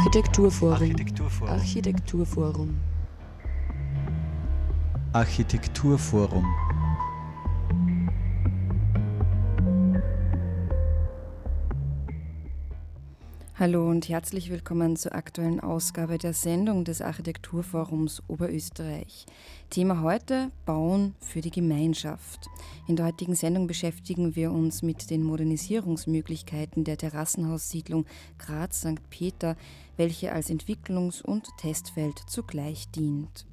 Architekturforum. Architekturforum. Architekturforum. Architekturforum. Hallo und herzlich willkommen zur aktuellen Ausgabe der Sendung des Architekturforums Oberösterreich. Thema heute Bauen für die Gemeinschaft. In der heutigen Sendung beschäftigen wir uns mit den Modernisierungsmöglichkeiten der Terrassenhaussiedlung Graz St. Peter, welche als Entwicklungs- und Testfeld zugleich dient.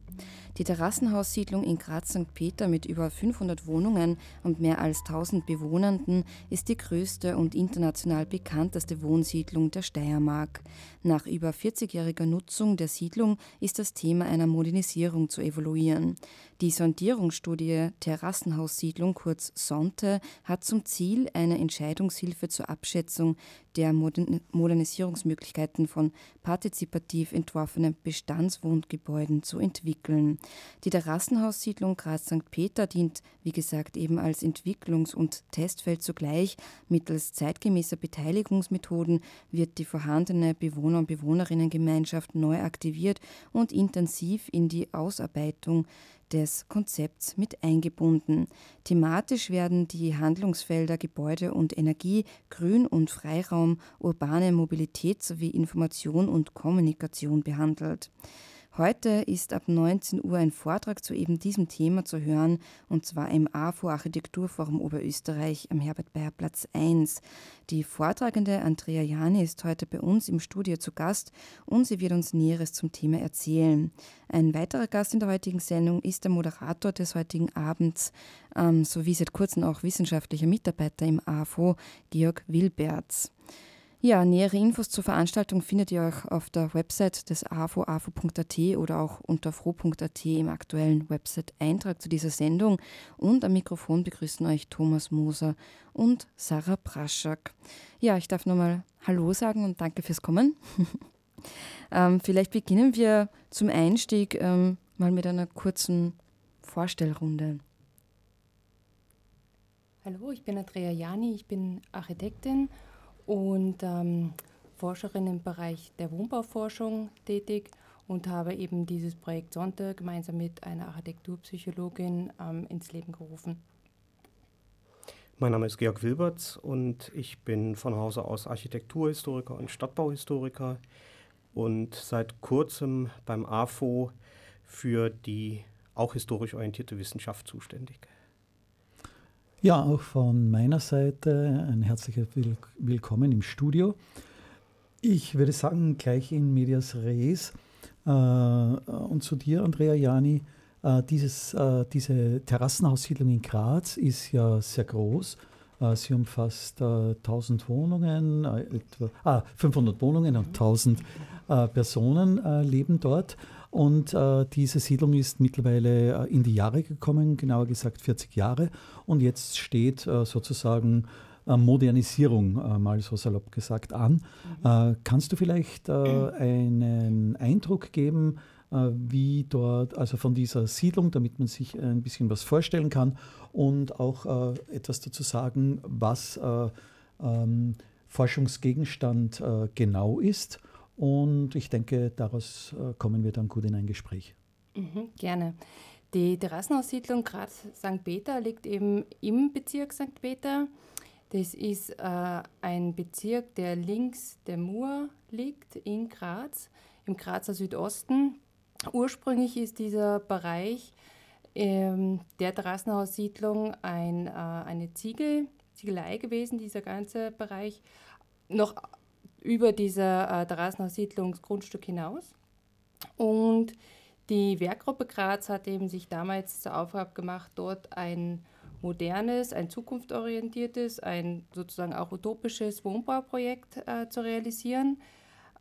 Die Terrassenhaussiedlung in Graz St. Peter mit über 500 Wohnungen und mehr als 1000 Bewohnenden ist die größte und international bekannteste Wohnsiedlung der Steiermark. Nach über 40-jähriger Nutzung der Siedlung ist das Thema einer Modernisierung zu evaluieren. Die Sondierungsstudie Terrassenhaussiedlung kurz Sonte hat zum Ziel, eine Entscheidungshilfe zur Abschätzung der Modernisierungsmöglichkeiten von partizipativ entworfenen Bestandswohngebäuden zu entwickeln. Die Terrassenhaussiedlung Graz St. Peter dient, wie gesagt, eben als Entwicklungs- und Testfeld zugleich. Mittels zeitgemäßer Beteiligungsmethoden wird die vorhandene Bewohner- und Bewohnerinnengemeinschaft neu aktiviert und intensiv in die Ausarbeitung des Konzepts mit eingebunden. Thematisch werden die Handlungsfelder Gebäude und Energie, Grün- und Freiraum, urbane Mobilität sowie Information und Kommunikation behandelt. Heute ist ab 19 Uhr ein Vortrag zu eben diesem Thema zu hören, und zwar im AFO Architekturforum Oberösterreich am Herbert Bayer Platz 1. Die Vortragende Andrea Jani ist heute bei uns im Studio zu Gast und sie wird uns Näheres zum Thema erzählen. Ein weiterer Gast in der heutigen Sendung ist der Moderator des heutigen Abends ähm, sowie seit kurzem auch wissenschaftlicher Mitarbeiter im AFO, Georg Wilberts. Ja, nähere Infos zur Veranstaltung findet ihr auch auf der Website des AFO, afo.at oder auch unter fro.at im aktuellen Website-Eintrag zu dieser Sendung. Und am Mikrofon begrüßen euch Thomas Moser und Sarah Praschak. Ja, ich darf nochmal Hallo sagen und danke fürs Kommen. ähm, vielleicht beginnen wir zum Einstieg ähm, mal mit einer kurzen Vorstellrunde. Hallo, ich bin Andrea Jani, ich bin Architektin und ähm, Forscherin im Bereich der Wohnbauforschung tätig und habe eben dieses Projekt Sonte gemeinsam mit einer Architekturpsychologin ähm, ins Leben gerufen. Mein Name ist Georg Wilberts und ich bin von Hause aus Architekturhistoriker und Stadtbauhistoriker und seit kurzem beim AFO für die auch historisch orientierte Wissenschaft zuständig. Ja, auch von meiner Seite ein herzliches Willkommen im Studio. Ich würde sagen, gleich in medias res. Äh, und zu dir, Andrea Jani. Äh, dieses, äh, diese Terrassenhaussiedlung in Graz ist ja sehr groß. Sie umfasst 1000 Wohnungen, etwa, ah, 500 Wohnungen und 1000 Personen leben dort. Und äh, diese Siedlung ist mittlerweile äh, in die Jahre gekommen, genauer gesagt 40 Jahre. Und jetzt steht äh, sozusagen äh, Modernisierung, äh, mal so salopp gesagt, an. Mhm. Äh, kannst du vielleicht einen Eindruck geben, wie dort, also von dieser Siedlung, damit man sich ein bisschen was vorstellen kann und auch etwas dazu sagen, was ähm, Forschungsgegenstand genau ist und ich denke, daraus äh, kommen wir dann gut in ein Gespräch. Mhm, gerne. Die Terrassenaussiedlung Graz St. Peter liegt eben im Bezirk St. Peter. Das ist äh, ein Bezirk, der links der Mur liegt in Graz, im Grazer Südosten. Ursprünglich ist dieser Bereich ähm, der Terrassenhaussiedlung ein, äh, eine Ziegel, Ziegelei gewesen, dieser ganze Bereich. Noch über dieser äh, Terrassenhaussiedlungsgrundstück hinaus. Und die Werkgruppe Graz hat eben sich damals zur Aufgabe gemacht, dort ein modernes, ein zukunftsorientiertes, ein sozusagen auch utopisches Wohnbauprojekt äh, zu realisieren.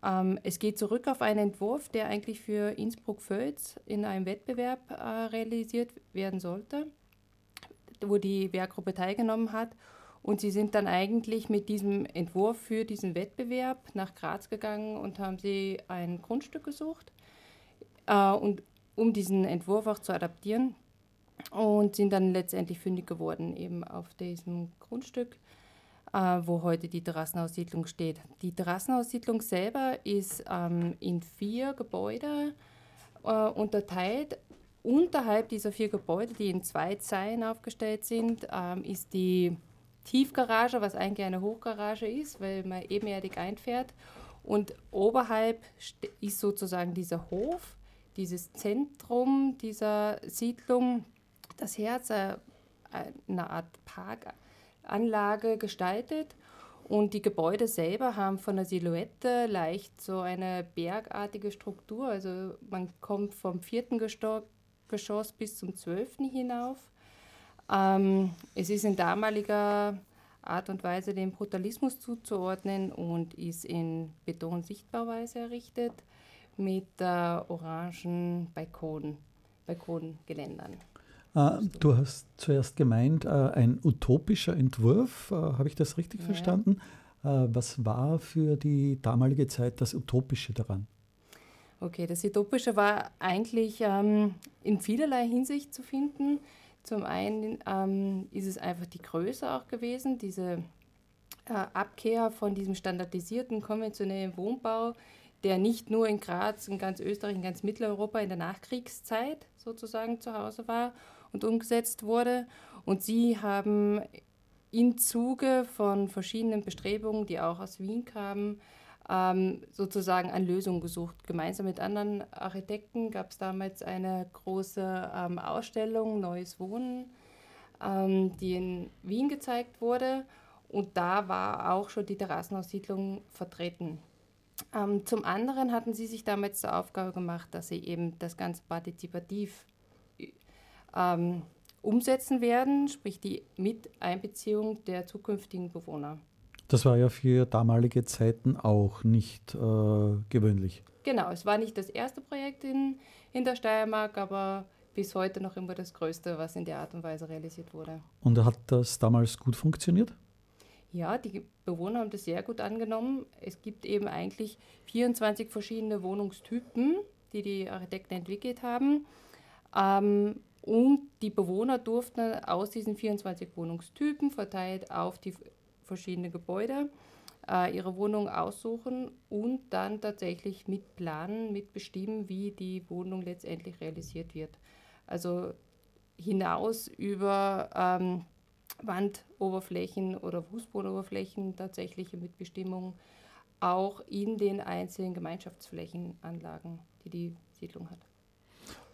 Ähm, es geht zurück auf einen Entwurf, der eigentlich für Innsbruck-Völz in einem Wettbewerb äh, realisiert werden sollte, wo die Werkgruppe teilgenommen hat. Und sie sind dann eigentlich mit diesem Entwurf für diesen Wettbewerb nach Graz gegangen und haben sie ein Grundstück gesucht, äh, und, um diesen Entwurf auch zu adaptieren. Und sind dann letztendlich fündig geworden, eben auf diesem Grundstück. äh, wo heute die Terrassenaussiedlung steht. Die Terrassenaussiedlung selber ist ähm, in vier Gebäude äh, unterteilt. Unterhalb dieser vier Gebäude, die in zwei Zeilen aufgestellt sind, ähm, ist die Tiefgarage, was eigentlich eine Hochgarage ist, weil man ebenerdig einfährt. Und oberhalb ist sozusagen dieser Hof, dieses Zentrum dieser Siedlung, das Herz äh, einer Art Parkanlage gestaltet. Und die Gebäude selber haben von der Silhouette leicht so eine bergartige Struktur. Also man kommt vom vierten Geschoss bis zum zwölften hinauf. Ähm, es ist in damaliger Art und Weise dem Brutalismus zuzuordnen und ist in Beton-Sichtbauweise errichtet mit äh, orangen Balkon, Balkongeländern. Äh, du hast zuerst gemeint, äh, ein utopischer Entwurf, äh, habe ich das richtig ja. verstanden? Äh, was war für die damalige Zeit das Utopische daran? Okay, das Utopische war eigentlich ähm, in vielerlei Hinsicht zu finden. Zum einen ähm, ist es einfach die Größe auch gewesen, diese äh, Abkehr von diesem standardisierten, konventionellen Wohnbau, der nicht nur in Graz, in ganz Österreich, in ganz Mitteleuropa in der Nachkriegszeit sozusagen zu Hause war und umgesetzt wurde. Und sie haben im Zuge von verschiedenen Bestrebungen, die auch aus Wien kamen, ähm, sozusagen an Lösungen gesucht. Gemeinsam mit anderen Architekten gab es damals eine große ähm, Ausstellung Neues Wohnen, ähm, die in Wien gezeigt wurde. Und da war auch schon die Terrassenaussiedlung vertreten. Ähm, zum anderen hatten sie sich damals zur Aufgabe gemacht, dass sie eben das Ganze partizipativ ähm, umsetzen werden, sprich die Miteinbeziehung der zukünftigen Bewohner. Das war ja für damalige Zeiten auch nicht äh, gewöhnlich. Genau, es war nicht das erste Projekt in, in der Steiermark, aber bis heute noch immer das größte, was in der Art und Weise realisiert wurde. Und hat das damals gut funktioniert? Ja, die Bewohner haben das sehr gut angenommen. Es gibt eben eigentlich 24 verschiedene Wohnungstypen, die die Architekten entwickelt haben. Ähm, und die Bewohner durften aus diesen 24 Wohnungstypen verteilt auf die verschiedene Gebäude, äh, ihre Wohnung aussuchen und dann tatsächlich mitplanen, mitbestimmen, wie die Wohnung letztendlich realisiert wird. Also hinaus über ähm, Wandoberflächen oder Fußbodenoberflächen tatsächliche Mitbestimmung auch in den einzelnen Gemeinschaftsflächenanlagen, die die Siedlung hat.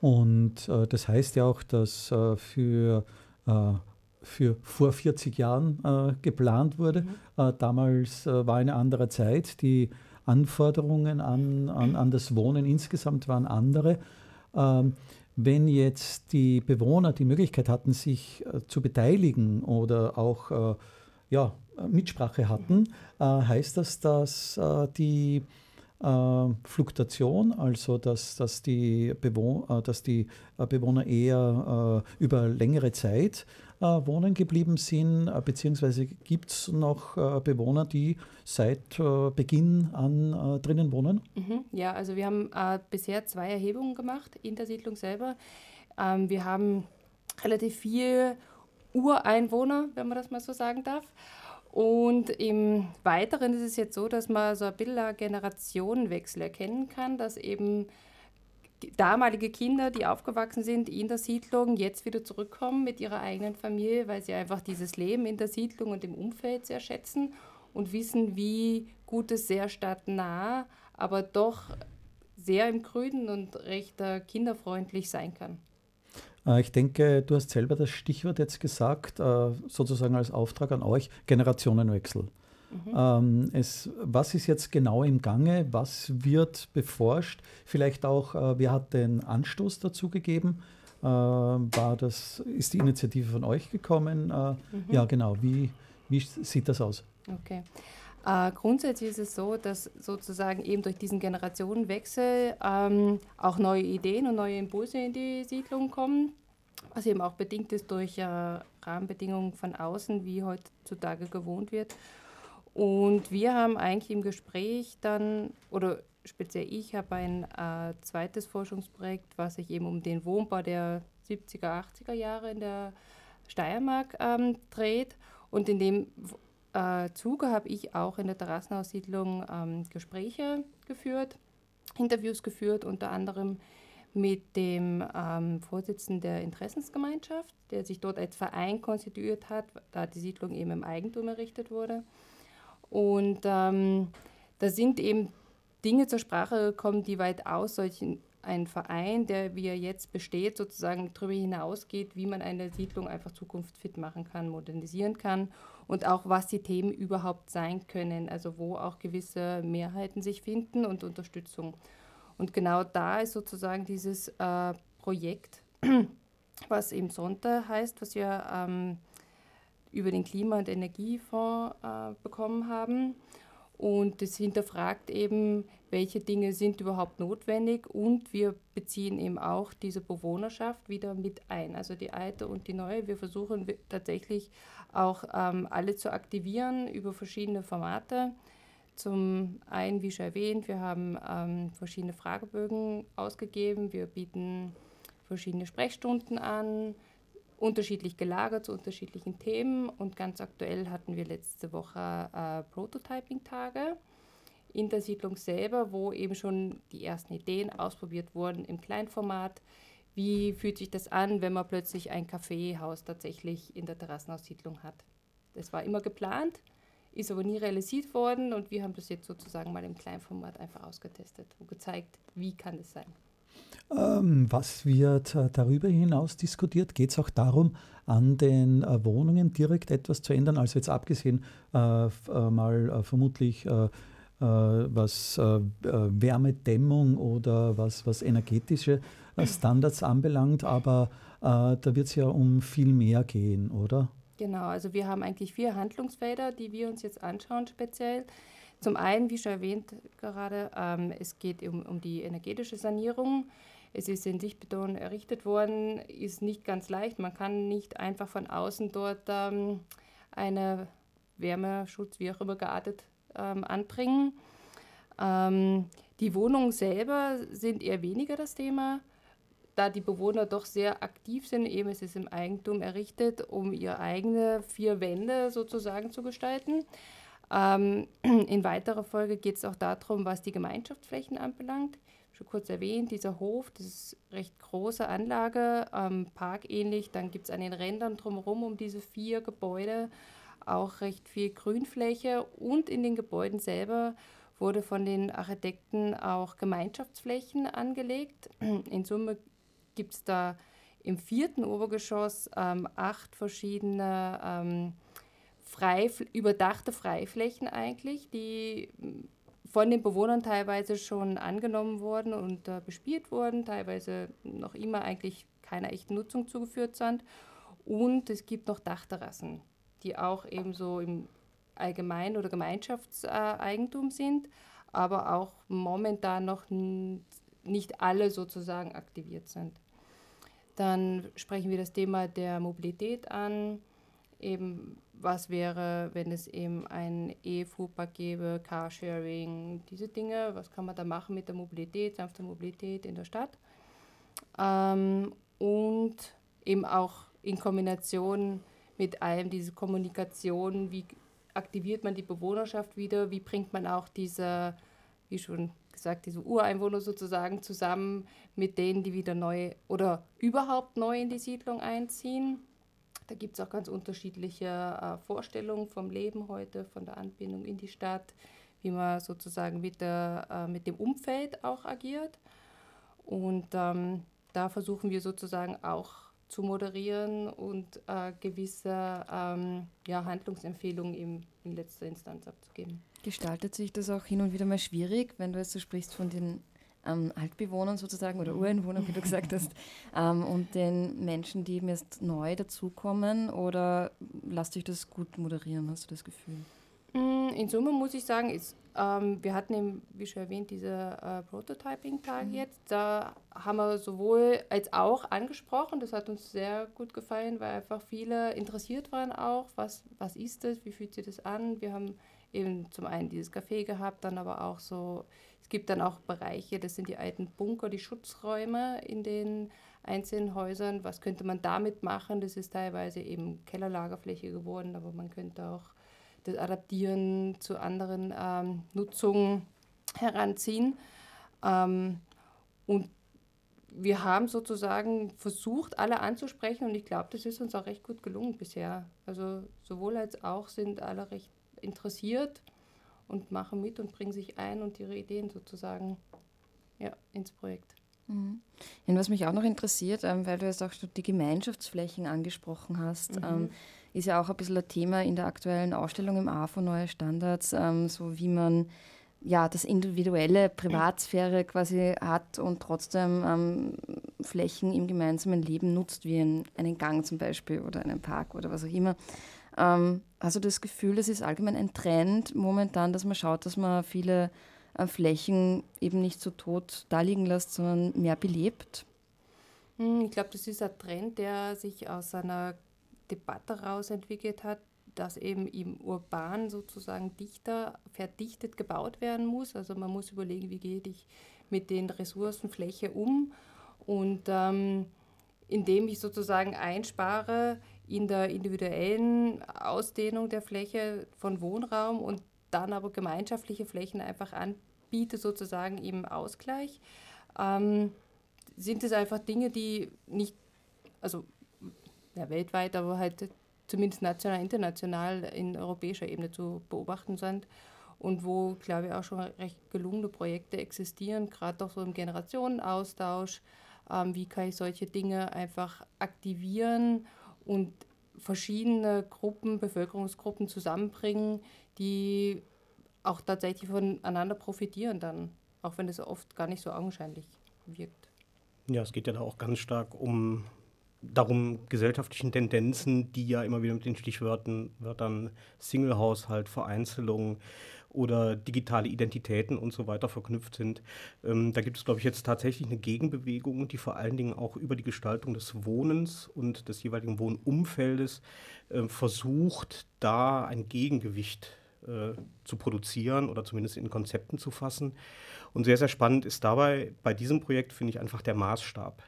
Und äh, das heißt ja auch, dass äh, für äh, für vor 40 Jahren äh, geplant wurde. Mhm. Äh, damals äh, war eine andere Zeit. Die Anforderungen an, an, an das Wohnen insgesamt waren andere. Ähm, wenn jetzt die Bewohner die Möglichkeit hatten, sich äh, zu beteiligen oder auch äh, ja, Mitsprache hatten, äh, heißt das, dass die Fluktuation, also dass, dass, die, Bewohner, dass die Bewohner eher über längere Zeit wohnen geblieben sind, äh, beziehungsweise gibt es noch äh, Bewohner, die seit Beginn an drinnen wohnen? Mhm, ja, also wir haben bisher zwei Erhebungen gemacht in der Siedlung selber. Ähm, wir haben relativ viele Ureinwohner, wenn man das mal so sagen darf. Und im Weiteren ist es jetzt so, dass man so ein bisschen Generationenwechsel erkennen kann, dass eben damalige Kinder, die aufgewachsen sind in der Siedlung, jetzt wieder zurückkommen mit ihrer eigenen Familie, weil sie einfach dieses Leben in der Siedlung und im Umfeld sehr schätzen und wissen, wie gut es sehr stadtnah, aber doch sehr im Grünen und recht kinderfreundlich sein kann. Äh, ich denke, du hast selber das Stichwort jetzt gesagt, äh, sozusagen als Auftrag an euch, Generationenwechsel. Mhm. Ähm, es, was ist jetzt genau im Gange? Was wird beforscht? Vielleicht auch, äh, wer hat den Anstoß dazu gegeben? Äh, war das, ist die Initiative von euch gekommen? Äh, mhm. Ja, genau. Wie, wie sieht das aus? Okay. Äh, grundsätzlich ist es so, dass sozusagen eben durch diesen Generationenwechsel ähm, auch neue Ideen und neue Impulse in die Siedlung kommen, was eben auch bedingt ist durch äh, Rahmenbedingungen von außen, wie heutzutage gewohnt wird. Und wir haben eigentlich im Gespräch dann, oder speziell ich habe ein äh, zweites Forschungsprojekt, was sich eben um den Wohnbau der 70er, 80er Jahre in der Steiermark ähm, dreht. Und in dem äh, Zuge habe ich auch in der Terrassenaussiedlung ähm, Gespräche geführt, Interviews geführt, unter anderem mit dem ähm, Vorsitzenden der Interessensgemeinschaft, der sich dort als Verein konstituiert hat, da die Siedlung eben im Eigentum errichtet wurde. Und ähm, da sind eben Dinge zur Sprache gekommen, die weit aus solchen ein Verein, der wie er jetzt besteht, sozusagen darüber hinausgeht, wie man eine Siedlung einfach zukunftsfit machen kann, modernisieren kann und auch was die Themen überhaupt sein können, also wo auch gewisse Mehrheiten sich finden und Unterstützung. Und genau da ist sozusagen dieses äh, Projekt, was eben Sonntag heißt, was wir ähm, über den Klima- und Energiefonds äh, bekommen haben. Und es hinterfragt eben, welche Dinge sind überhaupt notwendig und wir beziehen eben auch diese Bewohnerschaft wieder mit ein, also die alte und die neue. Wir versuchen tatsächlich auch ähm, alle zu aktivieren über verschiedene Formate. Zum einen, wie schon erwähnt, wir haben ähm, verschiedene Fragebögen ausgegeben, wir bieten verschiedene Sprechstunden an, unterschiedlich gelagert zu unterschiedlichen Themen und ganz aktuell hatten wir letzte Woche äh, Prototyping-Tage in der Siedlung selber, wo eben schon die ersten Ideen ausprobiert wurden im Kleinformat. Wie fühlt sich das an, wenn man plötzlich ein Kaffeehaus tatsächlich in der Terrassenaussiedlung hat? Das war immer geplant, ist aber nie realisiert worden und wir haben das jetzt sozusagen mal im Kleinformat einfach ausgetestet und gezeigt, wie kann das sein. Ähm, was wird äh, darüber hinaus diskutiert? Geht es auch darum, an den äh, Wohnungen direkt etwas zu ändern? Also jetzt abgesehen äh, mal vermutlich was Wärmedämmung oder was, was energetische Standards anbelangt, aber da wird es ja um viel mehr gehen, oder? Genau, also wir haben eigentlich vier Handlungsfelder, die wir uns jetzt anschauen speziell. Zum einen, wie schon erwähnt gerade, ähm, es geht um, um die energetische Sanierung. Es ist in Dichtbeton errichtet worden, ist nicht ganz leicht. Man kann nicht einfach von außen dort ähm, eine Wärmeschutz, wie auch immer geartet, ähm, anbringen. Ähm, die Wohnungen selber sind eher weniger das Thema, da die Bewohner doch sehr aktiv sind. Eben es ist im Eigentum errichtet, um ihre eigene vier Wände sozusagen zu gestalten. Ähm, in weiterer Folge geht es auch darum, was die Gemeinschaftsflächen anbelangt schon kurz erwähnt, dieser Hof, das ist eine recht große Anlage, ähm, parkähnlich. Dann gibt es an den Rändern drumherum um diese vier Gebäude auch recht viel Grünfläche und in den Gebäuden selber wurde von den Architekten auch Gemeinschaftsflächen angelegt. In Summe gibt es da im vierten Obergeschoss ähm, acht verschiedene ähm, frei, überdachte Freiflächen eigentlich, die von den Bewohnern teilweise schon angenommen worden und äh, bespielt wurden, teilweise noch immer eigentlich keiner echten Nutzung zugeführt sind. Und es gibt noch Dachterrassen, die auch ebenso im Allgemein- oder Gemeinschaftseigentum sind, aber auch momentan noch nicht alle sozusagen aktiviert sind. Dann sprechen wir das Thema der Mobilität an, eben was wäre, wenn es eben ein E-Fuhrpark gäbe, Carsharing, diese Dinge, was kann man da machen mit der Mobilität, sanfter Mobilität in der Stadt. Ähm, und eben auch in Kombination mit allem diese Kommunikation, wie aktiviert man die Bewohnerschaft wieder, wie bringt man auch diese, wie schon gesagt, diese Ureinwohner sozusagen zusammen mit denen, die wieder neu oder überhaupt neu in die Siedlung einziehen. Da gibt es auch ganz unterschiedliche äh, Vorstellungen vom Leben heute, von der Anbindung in die Stadt, wie man sozusagen mit, der, äh, mit dem Umfeld auch agiert. Und ähm, da versuchen wir sozusagen auch zu moderieren und äh, gewisse ähm, ja, Handlungsempfehlungen in, in letzter Instanz abzugeben. Gestaltet sich das auch hin und wieder mal schwierig, wenn du jetzt so sprichst von den ähm, Altbewohnern sozusagen oder Ureinwohnern, wie du gesagt hast, ähm, und den Menschen, die jetzt neu dazukommen? Oder lasst euch das gut moderieren, hast du das Gefühl? Mm, in Summe muss ich sagen, ist, ähm, wir hatten, eben, wie schon erwähnt, diese äh, Prototyping-Tage mhm. jetzt. Da haben wir sowohl als auch angesprochen. Das hat uns sehr gut gefallen, weil einfach viele interessiert waren auch. Was, was ist das? Wie fühlt sich das an? Wir haben eben zum einen dieses Café gehabt, dann aber auch so gibt dann auch Bereiche, das sind die alten Bunker, die Schutzräume in den einzelnen Häusern. Was könnte man damit machen? Das ist teilweise eben Kellerlagerfläche geworden, aber man könnte auch das Adaptieren zu anderen ähm, Nutzungen heranziehen. Ähm, und wir haben sozusagen versucht, alle anzusprechen und ich glaube, das ist uns auch recht gut gelungen bisher. Also sowohl als auch sind alle recht interessiert und machen mit und bringen sich ein und ihre Ideen sozusagen ja, ins Projekt. Mhm. Und was mich auch noch interessiert, ähm, weil du jetzt auch die Gemeinschaftsflächen angesprochen hast, mhm. ähm, ist ja auch ein bisschen ein Thema in der aktuellen Ausstellung im AFO Neue Standards, ähm, so wie man ja, das individuelle Privatsphäre quasi hat und trotzdem ähm, Flächen im gemeinsamen Leben nutzt, wie ein, einen Gang zum Beispiel oder einen Park oder was auch immer. Ähm, du das Gefühl, es ist allgemein ein Trend momentan, dass man schaut, dass man viele äh, Flächen eben nicht so tot da liegen lässt, sondern mehr belebt? Hm, ich glaube, das ist ein Trend, der sich aus einer Debatte heraus entwickelt hat, dass eben im Urban sozusagen dichter, verdichtet gebaut werden muss. Also man muss überlegen, wie gehe ich mit den Ressourcen Fläche um. Und ähm, indem ich sozusagen einspare in der individuellen Ausdehnung der Fläche von Wohnraum und dann aber gemeinschaftliche Flächen einfach anbiete, sozusagen im Ausgleich, ähm, sind es einfach Dinge, die nicht, also ja, weltweit, aber halt zumindest national, international in europäischer Ebene zu beobachten sind und wo, glaube ich, auch schon recht gelungene Projekte existieren, gerade auch so im Generationenaustausch. Ähm, wie kann ich solche Dinge einfach aktivieren und verschiedene Gruppen, Bevölkerungsgruppen zusammenbringen, die auch tatsächlich voneinander profitieren dann, auch wenn es oft gar nicht so augenscheinlich wirkt. Ja, es geht ja da auch ganz stark um darum gesellschaftlichen Tendenzen, die ja immer wieder mit den Stichwörtern Wörtern Single-Haushalt, Vereinzelung oder digitale Identitäten und so weiter verknüpft sind. Ähm, da gibt es, glaube ich, jetzt tatsächlich eine Gegenbewegung, die vor allen Dingen auch über die Gestaltung des Wohnens und des jeweiligen Wohnumfeldes äh, versucht, da ein Gegengewicht äh, zu produzieren oder zumindest in Konzepten zu fassen. Und sehr, sehr spannend ist dabei bei diesem Projekt, finde ich, einfach der Maßstab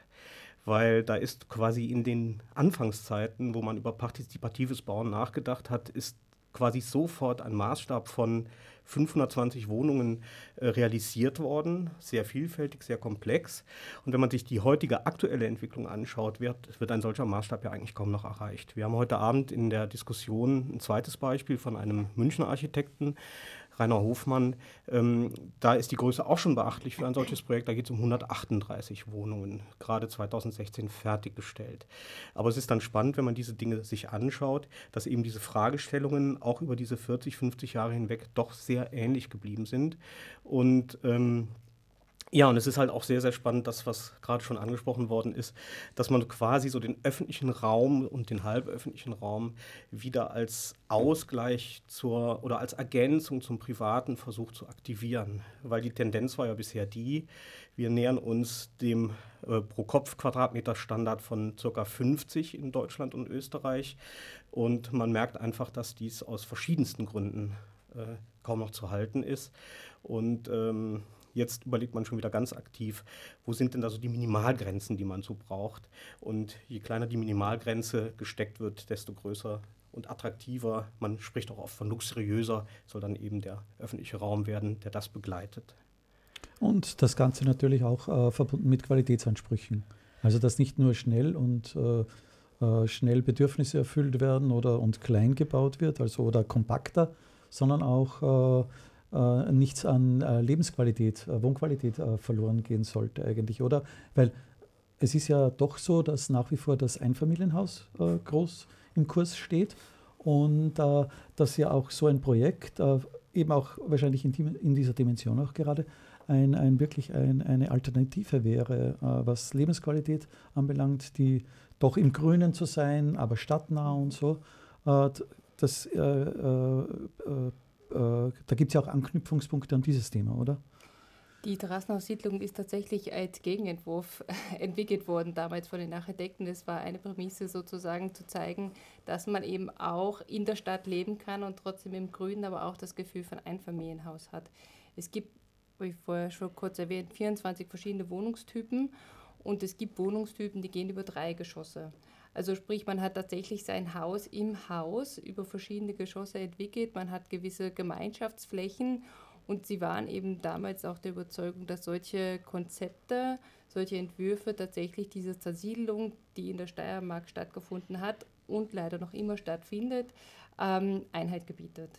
weil da ist quasi in den Anfangszeiten, wo man über partizipatives Bauen nachgedacht hat, ist quasi sofort ein Maßstab von 520 Wohnungen äh, realisiert worden, sehr vielfältig, sehr komplex. Und wenn man sich die heutige aktuelle Entwicklung anschaut, wird, wird ein solcher Maßstab ja eigentlich kaum noch erreicht. Wir haben heute Abend in der Diskussion ein zweites Beispiel von einem Münchner Architekten, Rainer Hofmann. Ähm, da ist die Größe auch schon beachtlich für ein solches Projekt. Da geht es um 138 Wohnungen, gerade 2016 fertiggestellt. Aber es ist dann spannend, wenn man diese Dinge sich anschaut, dass eben diese Fragestellungen auch über diese 40, 50 Jahre hinweg doch sehr ähnlich geblieben sind. Und ähm, ja, und es ist halt auch sehr, sehr spannend, das, was gerade schon angesprochen worden ist, dass man quasi so den öffentlichen Raum und den halböffentlichen Raum wieder als Ausgleich zur oder als Ergänzung zum Privaten versucht zu aktivieren. Weil die Tendenz war ja bisher die, wir nähern uns dem äh, Pro-Kopf-Quadratmeter-Standard von ca. 50 in Deutschland und Österreich. Und man merkt einfach, dass dies aus verschiedensten Gründen äh, kaum noch zu halten ist. Und ähm, Jetzt überlegt man schon wieder ganz aktiv, wo sind denn da so die Minimalgrenzen, die man so braucht. Und je kleiner die Minimalgrenze gesteckt wird, desto größer und attraktiver, man spricht auch oft von luxuriöser, soll dann eben der öffentliche Raum werden, der das begleitet. Und das Ganze natürlich auch äh, verbunden mit Qualitätsansprüchen. Also dass nicht nur schnell und äh, äh, schnell Bedürfnisse erfüllt werden oder und klein gebaut wird, also oder kompakter, sondern auch äh, nichts an äh, Lebensqualität, äh, Wohnqualität äh, verloren gehen sollte eigentlich, oder? Weil es ist ja doch so, dass nach wie vor das Einfamilienhaus äh, groß im Kurs steht und äh, dass ja auch so ein Projekt, eben auch wahrscheinlich in, in, dieser Dimension auch gerade, ein, ein wirklich ein, eine Alternative wäre, was Lebensqualität anbelangt, die doch im Grünen zu sein, aber stadtnah und so. das äh, da gibt es ja auch Anknüpfungspunkte an dieses Thema, oder? Die Terrassenaussiedlung ist tatsächlich als Gegenentwurf entwickelt worden, damals von den Architekten. Das war eine Prämisse sozusagen zu zeigen, dass man eben auch in der Stadt leben kann und trotzdem im Grünen aber auch das Gefühl von Einfamilienhaus hat. Es gibt, wie ich vorher schon kurz erwähnt, 24 verschiedene Wohnungstypen und es gibt Wohnungstypen, die gehen über drei Geschosse. Also sprich, man hat tatsächlich sein Haus im Haus über verschiedene Geschosse entwickelt, man hat gewisse Gemeinschaftsflächen und sie waren eben damals auch der Überzeugung, dass solche Konzepte, solche Entwürfe tatsächlich diese Zersiedelung, die in der Steiermark stattgefunden hat und leider noch immer stattfindet, ähm, Einheit gebietet.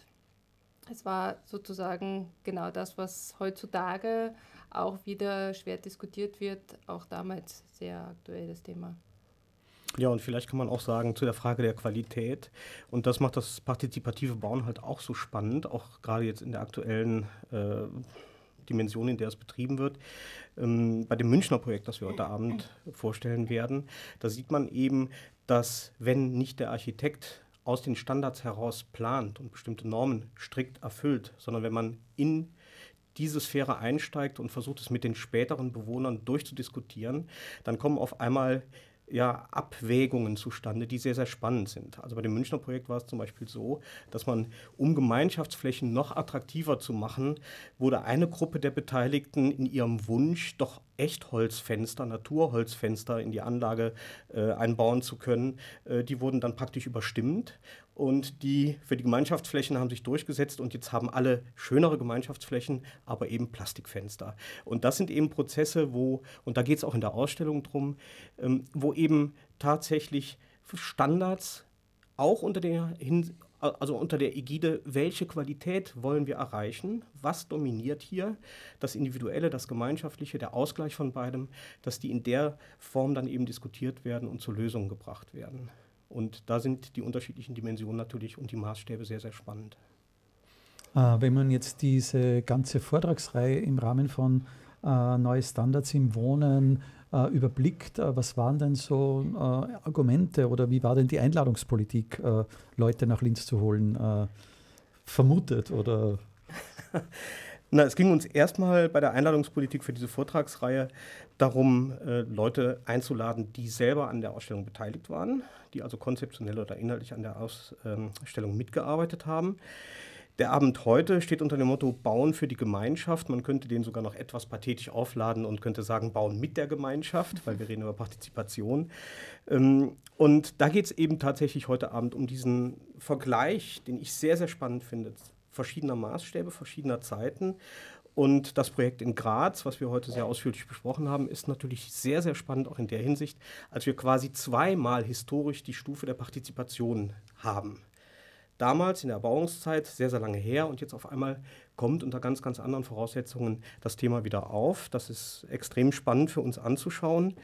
Es war sozusagen genau das, was heutzutage auch wieder schwer diskutiert wird, auch damals sehr aktuelles Thema. Ja, und vielleicht kann man auch sagen zu der Frage der Qualität. Und das macht das partizipative Bauen halt auch so spannend, auch gerade jetzt in der aktuellen äh, Dimension, in der es betrieben wird. Ähm, bei dem Münchner Projekt, das wir heute Abend vorstellen werden, da sieht man eben, dass wenn nicht der Architekt aus den Standards heraus plant und bestimmte Normen strikt erfüllt, sondern wenn man in diese Sphäre einsteigt und versucht es mit den späteren Bewohnern durchzudiskutieren, dann kommen auf einmal ja, Abwägungen zustande, die sehr, sehr spannend sind. Also bei dem Münchner Projekt war es zum Beispiel so, dass man, um Gemeinschaftsflächen noch attraktiver zu machen, wurde eine Gruppe der Beteiligten in ihrem Wunsch, doch Echtholzfenster, Naturholzfenster in die Anlage äh, einbauen zu können, äh, die wurden dann praktisch überstimmt und die für die Gemeinschaftsflächen haben sich durchgesetzt und jetzt haben alle schönere Gemeinschaftsflächen, aber eben Plastikfenster. Und das sind eben Prozesse, wo, und da geht es auch in der Ausstellung drum, ähm, wo eben tatsächlich Standards auch unter der, Hin also unter der Ägide, welche Qualität wollen wir erreichen, was dominiert hier, das Individuelle, das Gemeinschaftliche, der Ausgleich von beidem, dass die in der Form dann eben diskutiert werden und zu Lösungen gebracht werden. Und da sind die unterschiedlichen Dimensionen natürlich und die Maßstäbe sehr, sehr spannend. Äh, wenn man jetzt diese ganze Vortragsreihe im Rahmen von äh, Neue Standards im Wohnen äh, überblickt, äh, was waren denn so Argumente oder wie war denn die Einladungspolitik, Leute nach Linz zu holen, vermutet oder? Na, es ging uns erstmal bei der Einladungspolitik für diese Vortragsreihe darum, äh, Leute einzuladen, die selber an der Ausstellung beteiligt waren, die also konzeptionell oder inhaltlich an der Ausstellung mitgearbeitet haben. Der Abend heute steht unter dem Motto Bauen für die Gemeinschaft. Man könnte den sogar noch etwas pathetisch aufladen und könnte sagen Bauen mit der Gemeinschaft, weil wir reden über Partizipation. Ähm, und da geht es eben tatsächlich heute Abend um diesen Vergleich, den ich sehr, sehr spannend finde, verschiedener Maßstäbe, verschiedener Zeiten und das Projekt in Graz, was wir heute sehr ausführlich besprochen haben, ist natürlich sehr, sehr spannend, auch in der Hinsicht, als wir quasi zweimal historisch die Stufe der Partizipation haben. Damals in der Erbauungszeit, sehr, sehr lange her, und jetzt auf einmal kommt unter ganz, ganz anderen Voraussetzungen das Thema wieder auf. Das ist extrem spannend für uns anzuschauen.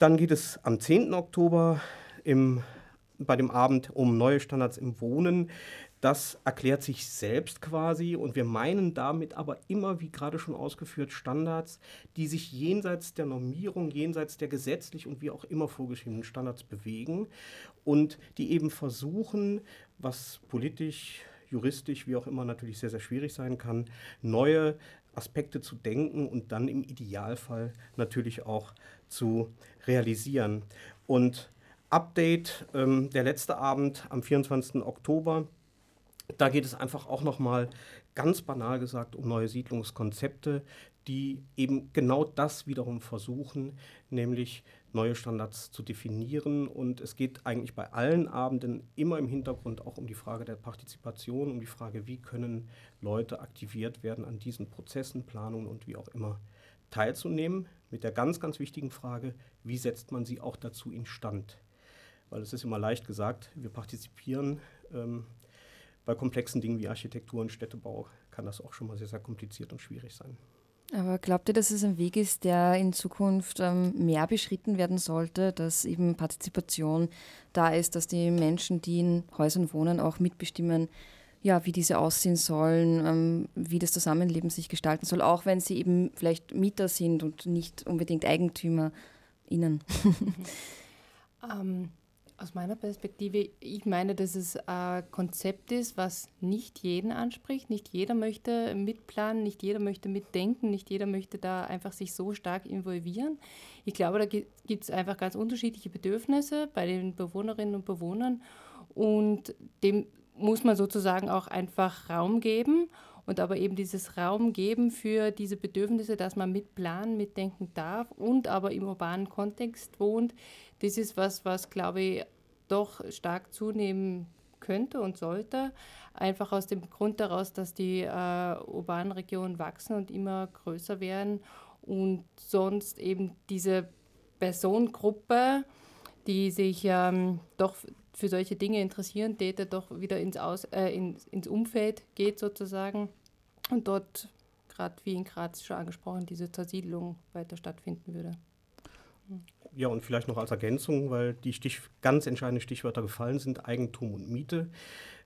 Dann geht es am 10. Oktober im, bei dem Abend um neue Standards im Wohnen das erklärt sich selbst quasi und wir meinen damit aber immer, wie gerade schon ausgeführt, Standards, die sich jenseits der Normierung, jenseits der gesetzlich und wie auch immer vorgeschriebenen Standards bewegen und die eben versuchen, was politisch, juristisch, wie auch immer natürlich sehr, sehr schwierig sein kann, neue Aspekte zu denken und dann im Idealfall natürlich auch zu realisieren. Und Update, ähm, der letzte Abend am 24. Oktober da geht es einfach auch nochmal ganz banal gesagt um neue Siedlungskonzepte, die eben genau das wiederum versuchen, nämlich neue Standards zu definieren. Und es geht eigentlich bei allen Abenden immer im Hintergrund auch um die Frage der Partizipation, um die Frage, wie können Leute aktiviert werden, an diesen Prozessen, Planungen und wie auch immer teilzunehmen. Mit der ganz, ganz wichtigen Frage, wie setzt man sie auch dazu instand? Weil es ist immer leicht gesagt, wir partizipieren. Ähm, bei komplexen Dingen wie Architektur und Städtebau kann das auch schon mal sehr, sehr kompliziert und schwierig sein. Aber glaubt ihr, dass es ein Weg ist, der in Zukunft ähm, mehr beschritten werden sollte, dass eben Partizipation da ist, dass die Menschen, die in Häusern wohnen, auch mitbestimmen, ja, wie diese aussehen sollen, ähm, wie das Zusammenleben sich gestalten soll, auch wenn sie eben vielleicht Mieter sind und nicht unbedingt EigentümerInnen? ähm, aus meiner Perspektive, ich meine, dass es ein Konzept ist, was nicht jeden anspricht. Nicht jeder möchte mitplanen, nicht jeder möchte mitdenken, nicht jeder möchte da einfach sich so stark involvieren. Ich glaube, da gibt es einfach ganz unterschiedliche Bedürfnisse bei den Bewohnerinnen und Bewohnern und dem muss man sozusagen auch einfach Raum geben und aber eben dieses Raum geben für diese Bedürfnisse, dass man mitplanen, mitdenken darf und aber im urbanen Kontext wohnt, das ist was, was glaube ich doch stark zunehmen könnte und sollte. Einfach aus dem Grund daraus, dass die äh, urbanen Regionen wachsen und immer größer werden und sonst eben diese Personengruppe, die sich ähm, doch für solche Dinge interessieren täte, doch wieder ins, Aus, äh, ins, ins Umfeld geht sozusagen und dort, gerade wie in Graz schon angesprochen, diese Zersiedelung weiter stattfinden würde. Ja, und vielleicht noch als Ergänzung, weil die Stich, ganz entscheidenden Stichwörter gefallen sind, Eigentum und Miete.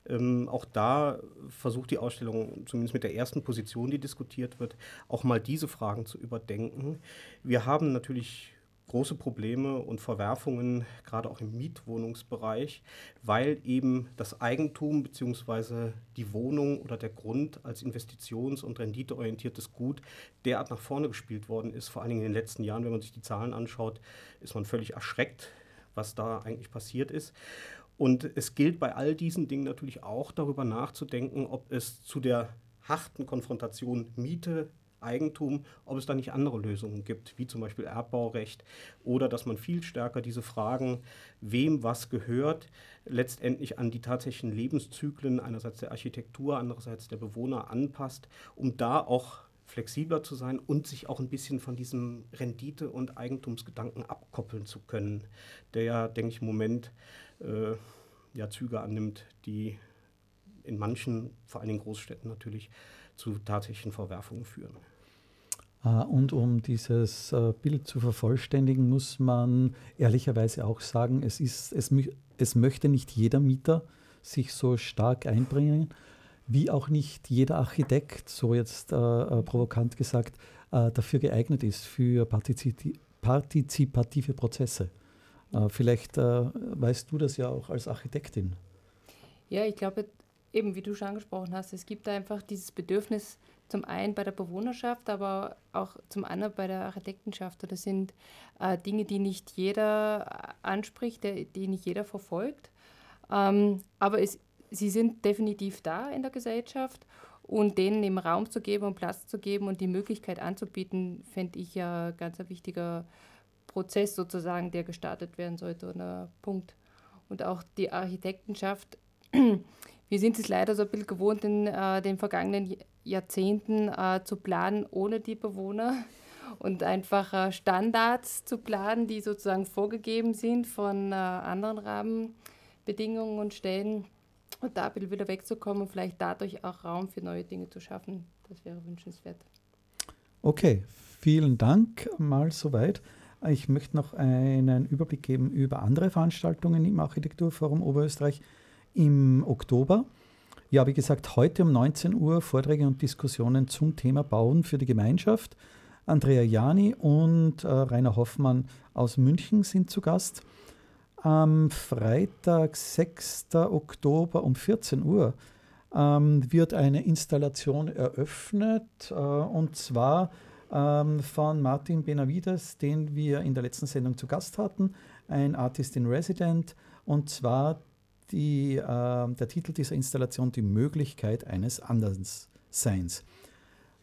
Ähm, auch da versucht die Ausstellung, zumindest mit der ersten Position, die diskutiert wird, auch mal diese Fragen zu überdenken. Wir haben natürlich große Probleme und Verwerfungen, gerade auch im Mietwohnungsbereich, weil eben das Eigentum bzw. die Wohnung oder der Grund als investitions- und renditeorientiertes Gut derart nach vorne gespielt worden ist. Vor allen Dingen in den letzten Jahren, wenn man sich die Zahlen anschaut, ist man völlig erschreckt, was da eigentlich passiert ist. Und es gilt bei all diesen Dingen natürlich auch darüber nachzudenken, ob es zu der harten Konfrontation Miete, Eigentum, ob es da nicht andere Lösungen gibt, wie zum Beispiel Erbbaurecht oder dass man viel stärker diese Fragen, wem was gehört, letztendlich an die tatsächlichen Lebenszyklen einerseits der Architektur, andererseits der Bewohner anpasst, um da auch flexibler zu sein und sich auch ein bisschen von diesem Rendite- und Eigentumsgedanken abkoppeln zu können, der ja, denke ich, im Moment äh, ja, Züge annimmt, die in manchen, vor allem in Großstädten natürlich, zu tatsächlichen Verwerfungen führen. Äh, und um dieses äh, Bild zu vervollständigen, muss man ehrlicherweise auch sagen, es, ist, es, es möchte nicht jeder Mieter sich so stark einbringen, wie auch nicht jeder Architekt, so jetzt äh, äh provokant gesagt, äh, dafür geeignet ist für partizipative Prozesse. Äh, vielleicht weißt du das ja auch als Architektin. Ja, ich glaube, eben wie du schon angesprochen hast, es gibt einfach dieses Bedürfnis, zum einen bei der Bewohnerschaft, aber auch zum anderen bei der Architektenschaft. das sind äh, Dinge, die nicht jeder anspricht, der, die nicht jeder verfolgt. Ähm, aber es, sie sind definitiv da in der Gesellschaft und denen eben Raum zu geben und Platz zu geben und die Möglichkeit anzubieten, fände ich ja ganz ein wichtiger Prozess sozusagen, der gestartet werden sollte oder Punkt. Und auch die Architektenschaft wir sind es leider so ein bisschen gewohnt, in äh, den vergangenen Jahrzehnten äh, zu planen ohne die Bewohner und einfach äh, Standards zu planen, die sozusagen vorgegeben sind von äh, anderen Rahmenbedingungen und Stellen. Und da wieder wegzukommen und vielleicht dadurch auch Raum für neue Dinge zu schaffen, das wäre wünschenswert. Okay, vielen Dank mal soweit. Ich möchte noch einen Überblick geben über andere Veranstaltungen im Architekturforum Oberösterreich im Oktober. Ja, wie gesagt, heute um 19 Uhr Vorträge und Diskussionen zum Thema Bauen für die Gemeinschaft. Andrea Jani und äh, Rainer Hoffmann aus München sind zu Gast. Am Freitag, 6. Oktober um 14 Uhr ähm, wird eine Installation eröffnet äh, und zwar ähm, von Martin Benavides, den wir in der letzten Sendung zu Gast hatten, ein Artist in Resident und zwar die, äh, der Titel dieser Installation Die Möglichkeit eines Andersseins.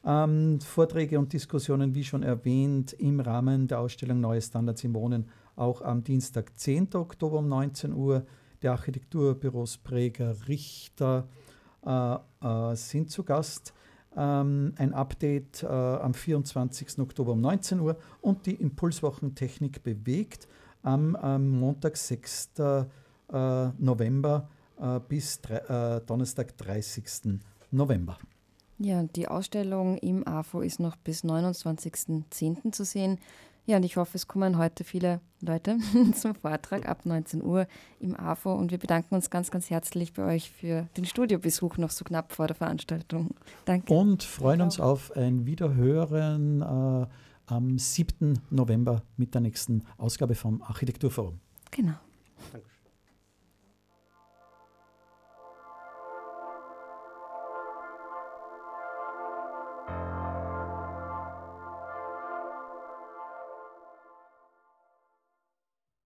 Ähm, Vorträge und Diskussionen, wie schon erwähnt, im Rahmen der Ausstellung Neue Standards im Wohnen auch am Dienstag, 10. Oktober um 19 Uhr. Der Architekturbüros Präger Richter äh, äh, sind zu Gast. Ähm, ein Update äh, am 24. Oktober um 19 Uhr und die Impulswochen Technik bewegt am Montag, 6. Oktober äh, November äh, bis äh, Donnerstag, 30. November. Ja, die Ausstellung im AFO ist noch bis 29.10. zu sehen. Ja, und ich hoffe, es kommen heute viele Leute zum Vortrag ab 19 Uhr im AFO und wir bedanken uns ganz, ganz herzlich bei euch für den Studiobesuch noch so knapp vor der Veranstaltung. Danke. Und freuen uns auf ein Wiederhören äh, am 7. November mit der nächsten Ausgabe vom Architekturforum. Genau.